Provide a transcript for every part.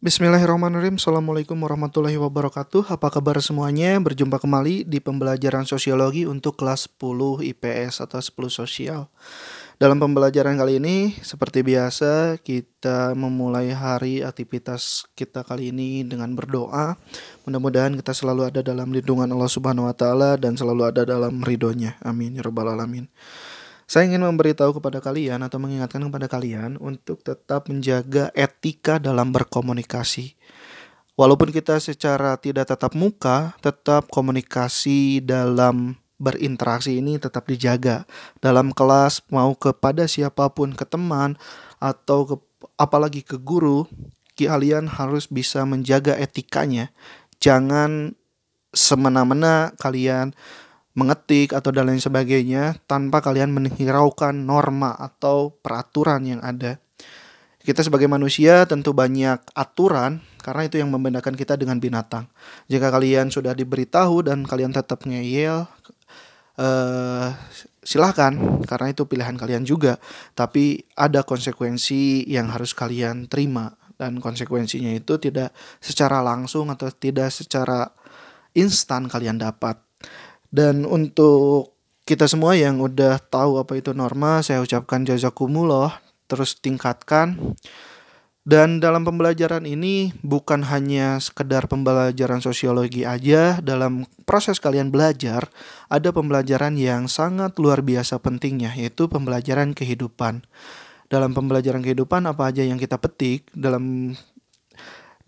Bismillahirrahmanirrahim. Assalamualaikum warahmatullahi wabarakatuh. Apa kabar semuanya? Berjumpa kembali di pembelajaran sosiologi untuk kelas 10 IPS atau 10 sosial. Dalam pembelajaran kali ini Seperti biasa kita memulai hari aktivitas kita kali ini dengan berdoa. Mudah-mudahan kita selalu ada dalam lindungan Allah subhanahu wa ta'ala Dan selalu ada dalam ridhonya. Amin. Ya Rabbal Alamin saya ingin memberitahu kepada kalian atau mengingatkan kepada kalian untuk tetap menjaga etika dalam berkomunikasi. Walaupun kita secara tidak tatap muka, tetap komunikasi dalam berinteraksi ini tetap dijaga. Dalam kelas mau kepada siapa pun, ke teman atau ke, apalagi ke guru, kalian harus bisa menjaga etikanya. Jangan semena-mena kalian mengetik atau dan lain sebagainya tanpa kalian menghiraukan norma atau peraturan yang ada. Kita sebagai manusia tentu banyak aturan karena itu yang membedakan kita dengan binatang. Jika kalian sudah diberitahu dan kalian tetap ngeyel, uh, silahkan karena itu pilihan kalian juga. Tapi ada konsekuensi yang harus kalian terima dan konsekuensinya itu tidak secara langsung atau tidak secara instan kalian dapat. Dan untuk kita semua yang udah tahu apa itu norma, saya ucapkan jazakumullah, terus tingkatkan. Dan dalam pembelajaran ini bukan hanya sekedar pembelajaran sosiologi aja, dalam proses kalian belajar ada pembelajaran yang sangat luar biasa pentingnya yaitu pembelajaran kehidupan. Dalam pembelajaran kehidupan apa aja yang kita petik dalam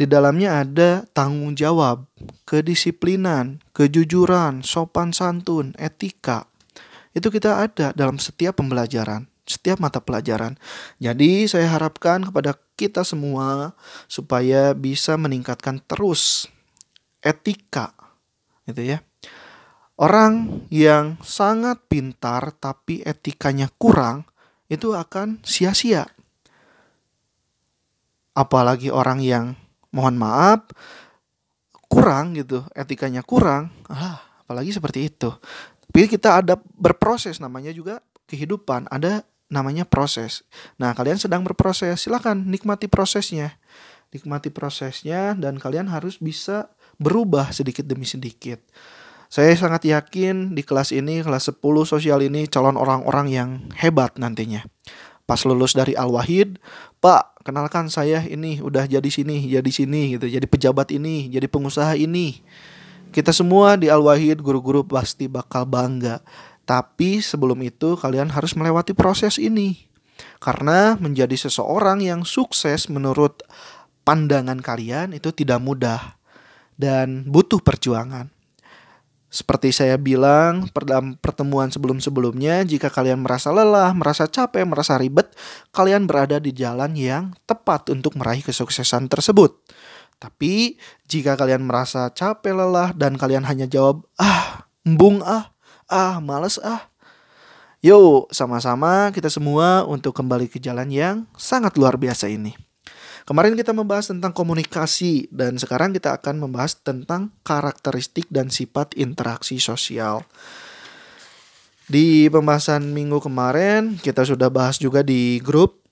di dalamnya ada tanggung jawab, kedisiplinan, kejujuran, sopan santun, etika. Itu kita ada dalam setiap pembelajaran, setiap mata pelajaran. Jadi saya harapkan kepada kita semua supaya bisa meningkatkan terus etika. Gitu ya. Orang yang sangat pintar tapi etikanya kurang itu akan sia-sia. Apalagi orang yang mohon maaf kurang gitu etikanya kurang. Ah apalagi seperti itu. Tapi kita ada berproses namanya juga kehidupan. Ada namanya proses. Nah kalian sedang berproses silahkan nikmati prosesnya. Nikmati prosesnya dan kalian harus bisa berubah sedikit demi sedikit. Saya sangat yakin di kelas ini kelas 10 sosial ini calon orang-orang yang hebat nantinya pas lulus dari Al-Wahid, Pak, kenalkan saya ini udah jadi sini, jadi sini gitu, jadi pejabat ini, jadi pengusaha ini. Kita semua di Al-Wahid guru-guru pasti bakal bangga. Tapi sebelum itu kalian harus melewati proses ini. Karena menjadi seseorang yang sukses menurut pandangan kalian itu tidak mudah dan butuh perjuangan. Seperti saya bilang dalam pertemuan sebelum-sebelumnya, jika kalian merasa lelah, merasa capek, merasa ribet, kalian berada di jalan yang tepat untuk meraih kesuksesan tersebut. Tapi jika kalian merasa capek, lelah, dan kalian hanya jawab, ah, embung ah, ah, males ah. Yuk, sama-sama kita semua untuk kembali ke jalan yang sangat luar biasa ini. Kemarin kita membahas tentang komunikasi dan sekarang kita akan membahas tentang karakteristik dan sifat interaksi sosial. Di pembahasan minggu kemarin kita sudah bahas juga di grup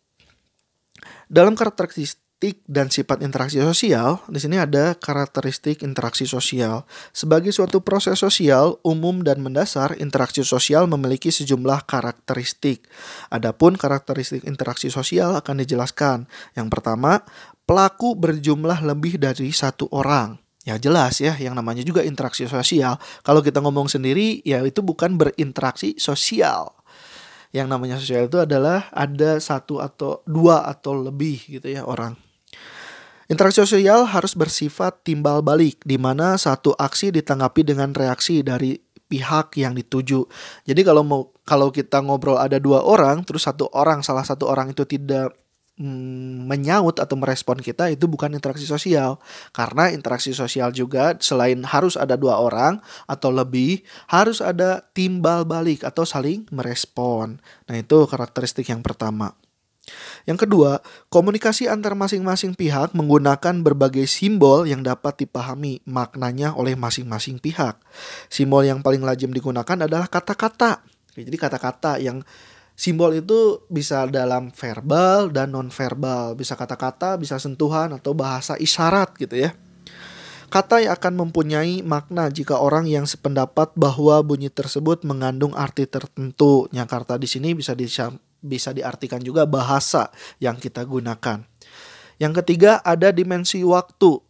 dalam karakteristik karakteristik dan sifat interaksi sosial, di sini ada karakteristik interaksi sosial. Sebagai suatu proses sosial umum dan mendasar, interaksi sosial memiliki sejumlah karakteristik. Adapun karakteristik interaksi sosial akan dijelaskan. Yang pertama, pelaku berjumlah lebih dari satu orang. Ya jelas ya, yang namanya juga interaksi sosial. Kalau kita ngomong sendiri, ya itu bukan berinteraksi sosial yang namanya sosial itu adalah ada satu atau dua atau lebih gitu ya orang. Interaksi sosial harus bersifat timbal balik, di mana satu aksi ditanggapi dengan reaksi dari pihak yang dituju. Jadi kalau mau kalau kita ngobrol ada dua orang, terus satu orang salah satu orang itu tidak mm, menyaut atau merespon kita itu bukan interaksi sosial karena interaksi sosial juga selain harus ada dua orang atau lebih harus ada timbal balik atau saling merespon. Nah itu karakteristik yang pertama. Yang kedua, komunikasi antar masing-masing pihak menggunakan berbagai simbol yang dapat dipahami maknanya oleh masing-masing pihak. Simbol yang paling lazim digunakan adalah kata-kata. Jadi kata-kata yang Simbol itu bisa dalam verbal dan non verbal, bisa kata-kata, bisa sentuhan atau bahasa isyarat gitu ya. Kata yang akan mempunyai makna jika orang yang sependapat bahwa bunyi tersebut mengandung arti tertentu. Yang kata di sini bisa bisa diartikan juga bahasa yang kita gunakan. Yang ketiga ada dimensi waktu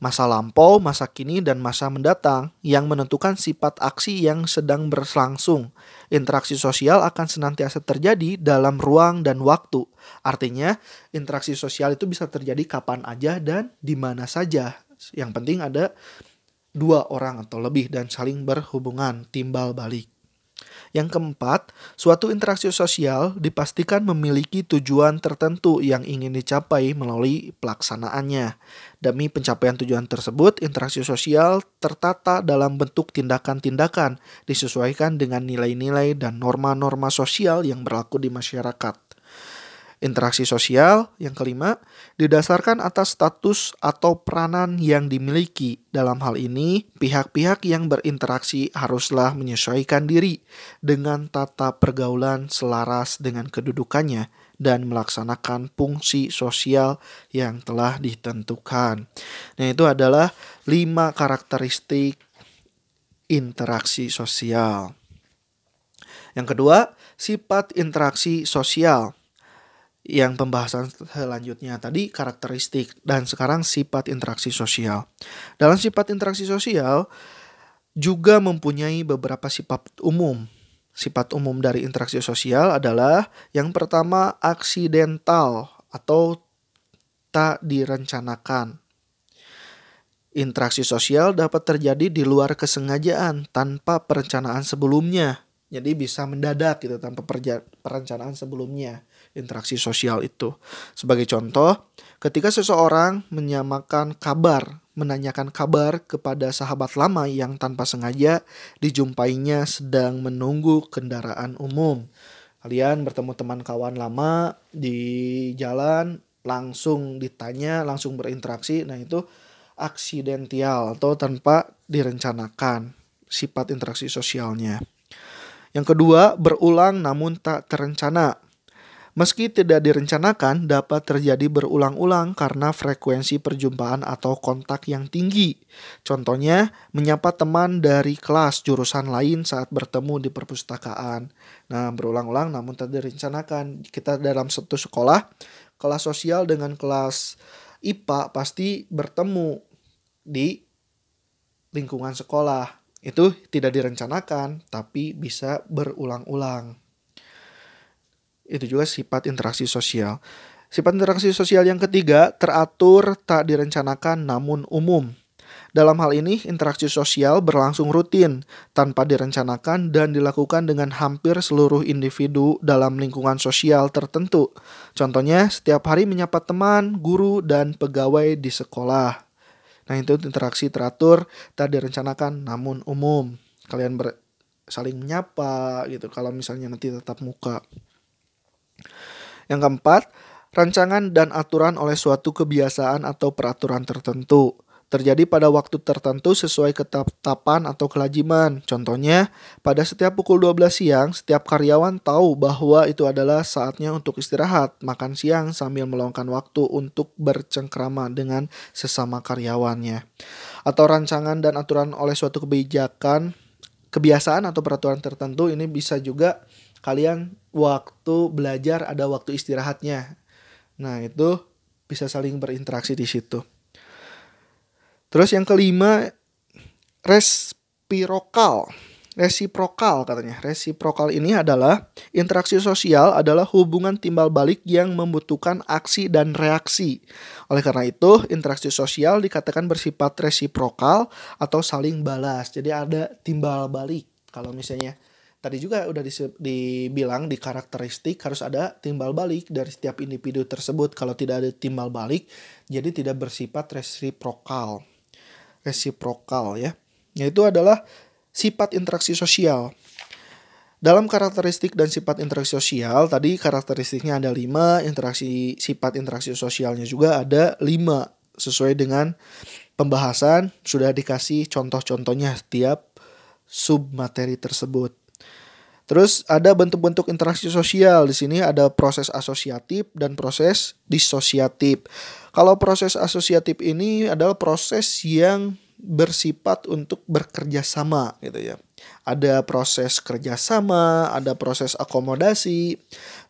masa lampau, masa kini, dan masa mendatang yang menentukan sifat aksi yang sedang berlangsung. Interaksi sosial akan senantiasa terjadi dalam ruang dan waktu. Artinya, interaksi sosial itu bisa terjadi kapan aja dan di mana saja. Yang penting ada dua orang atau lebih dan saling berhubungan, timbal balik. Yang keempat, suatu interaksi sosial dipastikan memiliki tujuan tertentu yang ingin dicapai melalui pelaksanaannya. Demi pencapaian tujuan tersebut, interaksi sosial tertata dalam bentuk tindakan-tindakan disesuaikan dengan nilai-nilai dan norma-norma sosial yang berlaku di masyarakat. Interaksi sosial yang kelima didasarkan atas status atau peranan yang dimiliki. Dalam hal ini, pihak-pihak yang berinteraksi haruslah menyesuaikan diri dengan tata pergaulan selaras dengan kedudukannya dan melaksanakan fungsi sosial yang telah ditentukan. Nah, itu adalah lima karakteristik interaksi sosial. Yang kedua, sifat interaksi sosial yang pembahasan selanjutnya tadi karakteristik dan sekarang sifat interaksi sosial. Dalam sifat interaksi sosial juga mempunyai beberapa sifat umum. Sifat umum dari interaksi sosial adalah yang pertama aksidental atau tak direncanakan. Interaksi sosial dapat terjadi di luar kesengajaan tanpa perencanaan sebelumnya. Jadi bisa mendadak gitu tanpa perencanaan sebelumnya interaksi sosial itu. Sebagai contoh, ketika seseorang menyamakan kabar, menanyakan kabar kepada sahabat lama yang tanpa sengaja dijumpainya sedang menunggu kendaraan umum. Kalian bertemu teman kawan lama di jalan, langsung ditanya, langsung berinteraksi. Nah, itu aksidental atau tanpa direncanakan sifat interaksi sosialnya. Yang kedua, berulang namun tak terencana. Meski tidak direncanakan, dapat terjadi berulang-ulang karena frekuensi perjumpaan atau kontak yang tinggi. Contohnya, menyapa teman dari kelas jurusan lain saat bertemu di perpustakaan. Nah, berulang-ulang namun tidak direncanakan. Kita dalam satu sekolah, kelas sosial dengan kelas IPA pasti bertemu di lingkungan sekolah. Itu tidak direncanakan, tapi bisa berulang-ulang. Itu juga sifat interaksi sosial. Sifat interaksi sosial yang ketiga, teratur, tak direncanakan namun umum. Dalam hal ini, interaksi sosial berlangsung rutin, tanpa direncanakan dan dilakukan dengan hampir seluruh individu dalam lingkungan sosial tertentu. Contohnya, setiap hari menyapa teman, guru, dan pegawai di sekolah. Nah, itu interaksi teratur, tak direncanakan namun umum. Kalian ber saling menyapa gitu kalau misalnya nanti tetap muka. Yang keempat, rancangan dan aturan oleh suatu kebiasaan atau peraturan tertentu terjadi pada waktu tertentu sesuai ketetapan atau kelajiman. Contohnya, pada setiap pukul 12 siang, setiap karyawan tahu bahwa itu adalah saatnya untuk istirahat, makan siang sambil meluangkan waktu untuk bercengkrama dengan sesama karyawannya. Atau rancangan dan aturan oleh suatu kebijakan, kebiasaan atau peraturan tertentu ini bisa juga kalian waktu belajar ada waktu istirahatnya. Nah, itu bisa saling berinteraksi di situ. Terus yang kelima resiprokal. Resiprokal katanya. Resiprokal ini adalah interaksi sosial adalah hubungan timbal balik yang membutuhkan aksi dan reaksi. Oleh karena itu, interaksi sosial dikatakan bersifat resiprokal atau saling balas. Jadi ada timbal balik. Kalau misalnya tadi juga udah dibilang di karakteristik harus ada timbal balik dari setiap individu tersebut. Kalau tidak ada timbal balik, jadi tidak bersifat resiprokal. Resiprokal ya. Yaitu adalah sifat interaksi sosial. Dalam karakteristik dan sifat interaksi sosial, tadi karakteristiknya ada lima, interaksi sifat interaksi sosialnya juga ada lima, sesuai dengan pembahasan sudah dikasih contoh-contohnya setiap submateri tersebut. Terus ada bentuk-bentuk interaksi sosial. Di sini ada proses asosiatif dan proses disosiatif. Kalau proses asosiatif ini adalah proses yang bersifat untuk bekerja sama gitu ya. Ada proses kerjasama, ada proses akomodasi,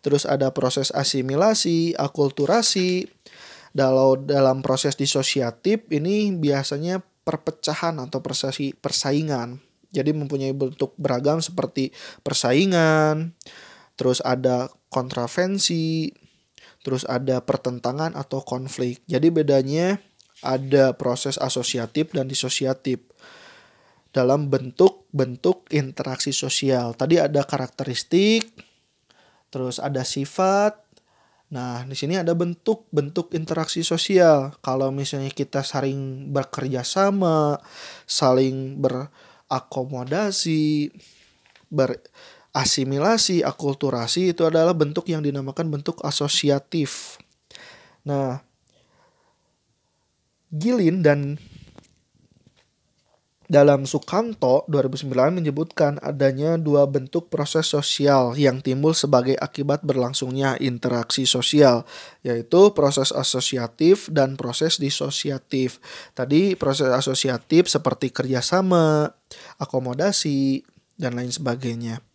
terus ada proses asimilasi, akulturasi. Kalau dalam proses disosiatif ini biasanya perpecahan atau persaingan jadi mempunyai bentuk beragam seperti persaingan, terus ada kontravensi, terus ada pertentangan atau konflik. Jadi bedanya ada proses asosiatif dan disosiatif dalam bentuk-bentuk interaksi sosial. Tadi ada karakteristik, terus ada sifat. Nah, di sini ada bentuk-bentuk interaksi sosial. Kalau misalnya kita saling bekerja sama, saling ber akomodasi, berasimilasi, akulturasi itu adalah bentuk yang dinamakan bentuk asosiatif. Nah, Gilin dan dalam Sukanto 2009 menyebutkan adanya dua bentuk proses sosial yang timbul sebagai akibat berlangsungnya interaksi sosial, yaitu proses asosiatif dan proses disosiatif. Tadi proses asosiatif seperti kerjasama, akomodasi, dan lain sebagainya.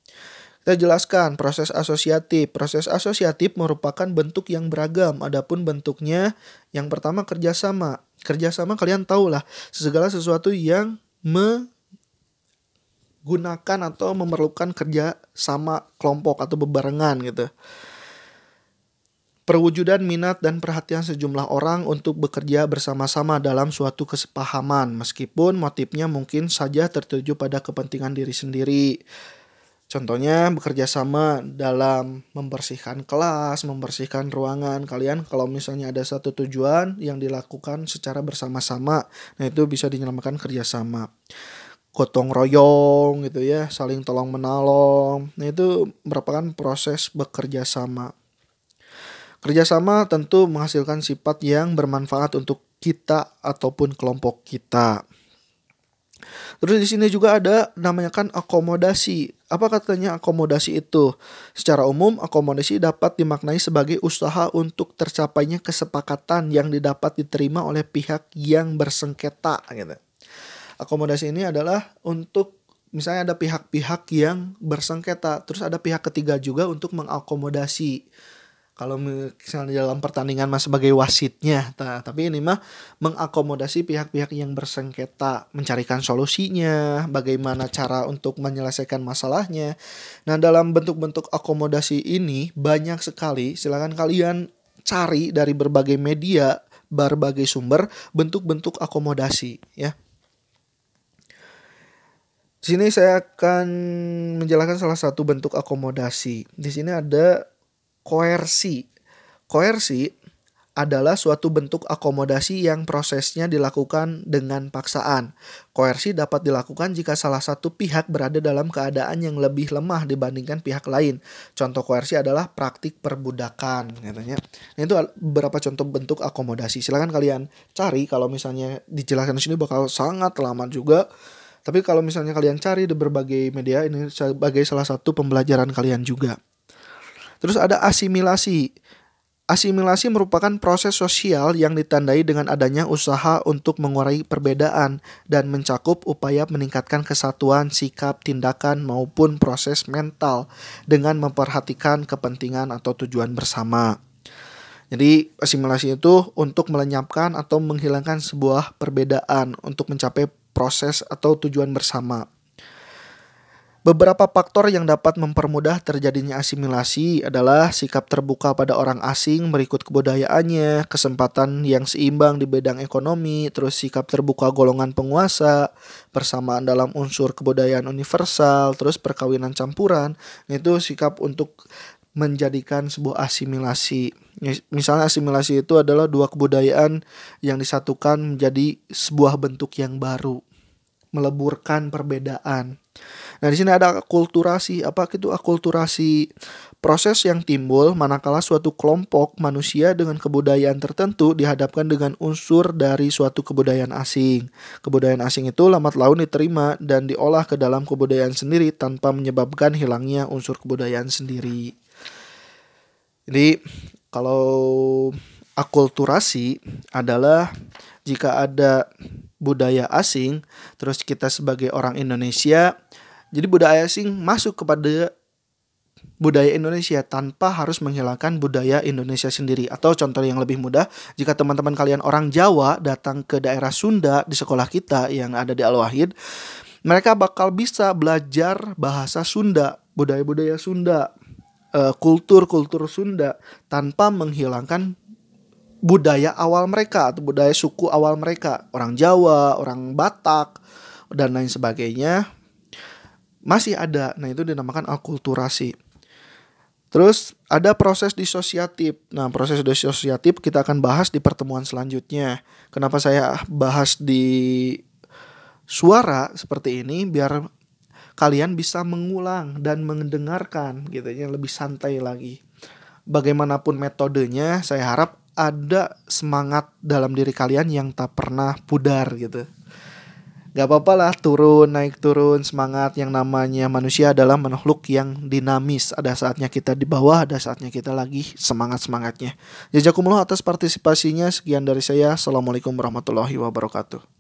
Kita jelaskan proses asosiatif. Proses asosiatif merupakan bentuk yang beragam. Adapun bentuknya yang pertama kerjasama. Kerjasama kalian tahu lah segala sesuatu yang menggunakan atau memerlukan kerja sama kelompok atau bebarengan gitu. Perwujudan minat dan perhatian sejumlah orang untuk bekerja bersama-sama dalam suatu kesepahaman, meskipun motifnya mungkin saja tertuju pada kepentingan diri sendiri. Contohnya bekerja sama dalam membersihkan kelas, membersihkan ruangan. Kalian kalau misalnya ada satu tujuan yang dilakukan secara bersama-sama, nah itu bisa dinamakan kerjasama. Gotong royong gitu ya, saling tolong menolong. Nah itu merupakan proses bekerja sama. Kerjasama tentu menghasilkan sifat yang bermanfaat untuk kita ataupun kelompok kita. Terus di sini juga ada namanya kan akomodasi. Apa katanya akomodasi itu? Secara umum, akomodasi dapat dimaknai sebagai usaha untuk tercapainya kesepakatan yang didapat diterima oleh pihak yang bersengketa gitu. Akomodasi ini adalah untuk misalnya ada pihak-pihak yang bersengketa, terus ada pihak ketiga juga untuk mengakomodasi kalau misalnya dalam pertandingan mas sebagai wasitnya nah, tapi ini mah mengakomodasi pihak-pihak yang bersengketa mencarikan solusinya bagaimana cara untuk menyelesaikan masalahnya. Nah dalam bentuk-bentuk akomodasi ini banyak sekali. Silakan kalian cari dari berbagai media berbagai sumber bentuk-bentuk akomodasi ya. Di sini saya akan menjelaskan salah satu bentuk akomodasi. Di sini ada koersi. Koersi adalah suatu bentuk akomodasi yang prosesnya dilakukan dengan paksaan. Koersi dapat dilakukan jika salah satu pihak berada dalam keadaan yang lebih lemah dibandingkan pihak lain. Contoh koersi adalah praktik perbudakan, katanya. Nah, itu beberapa contoh bentuk akomodasi. Silahkan kalian cari kalau misalnya dijelaskan di sini bakal sangat lama juga. Tapi kalau misalnya kalian cari di berbagai media ini sebagai salah satu pembelajaran kalian juga. Terus ada asimilasi. Asimilasi merupakan proses sosial yang ditandai dengan adanya usaha untuk mengurangi perbedaan dan mencakup upaya meningkatkan kesatuan sikap, tindakan, maupun proses mental dengan memperhatikan kepentingan atau tujuan bersama. Jadi asimilasi itu untuk melenyapkan atau menghilangkan sebuah perbedaan untuk mencapai proses atau tujuan bersama. Beberapa faktor yang dapat mempermudah terjadinya asimilasi adalah sikap terbuka pada orang asing berikut kebudayaannya, kesempatan yang seimbang di bidang ekonomi, terus sikap terbuka golongan penguasa, persamaan dalam unsur kebudayaan universal, terus perkawinan campuran. Itu sikap untuk menjadikan sebuah asimilasi. Misalnya asimilasi itu adalah dua kebudayaan yang disatukan menjadi sebuah bentuk yang baru meleburkan perbedaan. Nah, di sini ada akulturasi. Apa itu akulturasi? Proses yang timbul manakala suatu kelompok manusia dengan kebudayaan tertentu dihadapkan dengan unsur dari suatu kebudayaan asing. Kebudayaan asing itu lambat laun diterima dan diolah ke dalam kebudayaan sendiri tanpa menyebabkan hilangnya unsur kebudayaan sendiri. Jadi, kalau akulturasi adalah jika ada budaya asing, terus kita sebagai orang Indonesia, jadi budaya asing masuk kepada budaya Indonesia tanpa harus menghilangkan budaya Indonesia sendiri. Atau contoh yang lebih mudah, jika teman-teman kalian orang Jawa datang ke daerah Sunda di sekolah kita yang ada di Al-Wahid, mereka bakal bisa belajar bahasa Sunda, budaya-budaya Sunda, eh, kultur-kultur Sunda tanpa menghilangkan budaya awal mereka atau budaya suku awal mereka, orang Jawa, orang Batak dan lain sebagainya masih ada. Nah, itu dinamakan akulturasi. Terus ada proses disosiatif. Nah, proses disosiatif kita akan bahas di pertemuan selanjutnya. Kenapa saya bahas di suara seperti ini biar kalian bisa mengulang dan mendengarkan gitu ya lebih santai lagi. Bagaimanapun metodenya, saya harap ada semangat dalam diri kalian yang tak pernah pudar gitu. Gak apa-apa lah turun, naik turun, semangat yang namanya manusia adalah makhluk yang dinamis. Ada saatnya kita di bawah, ada saatnya kita lagi semangat-semangatnya. Jazakumullah atas partisipasinya. Sekian dari saya. Assalamualaikum warahmatullahi wabarakatuh.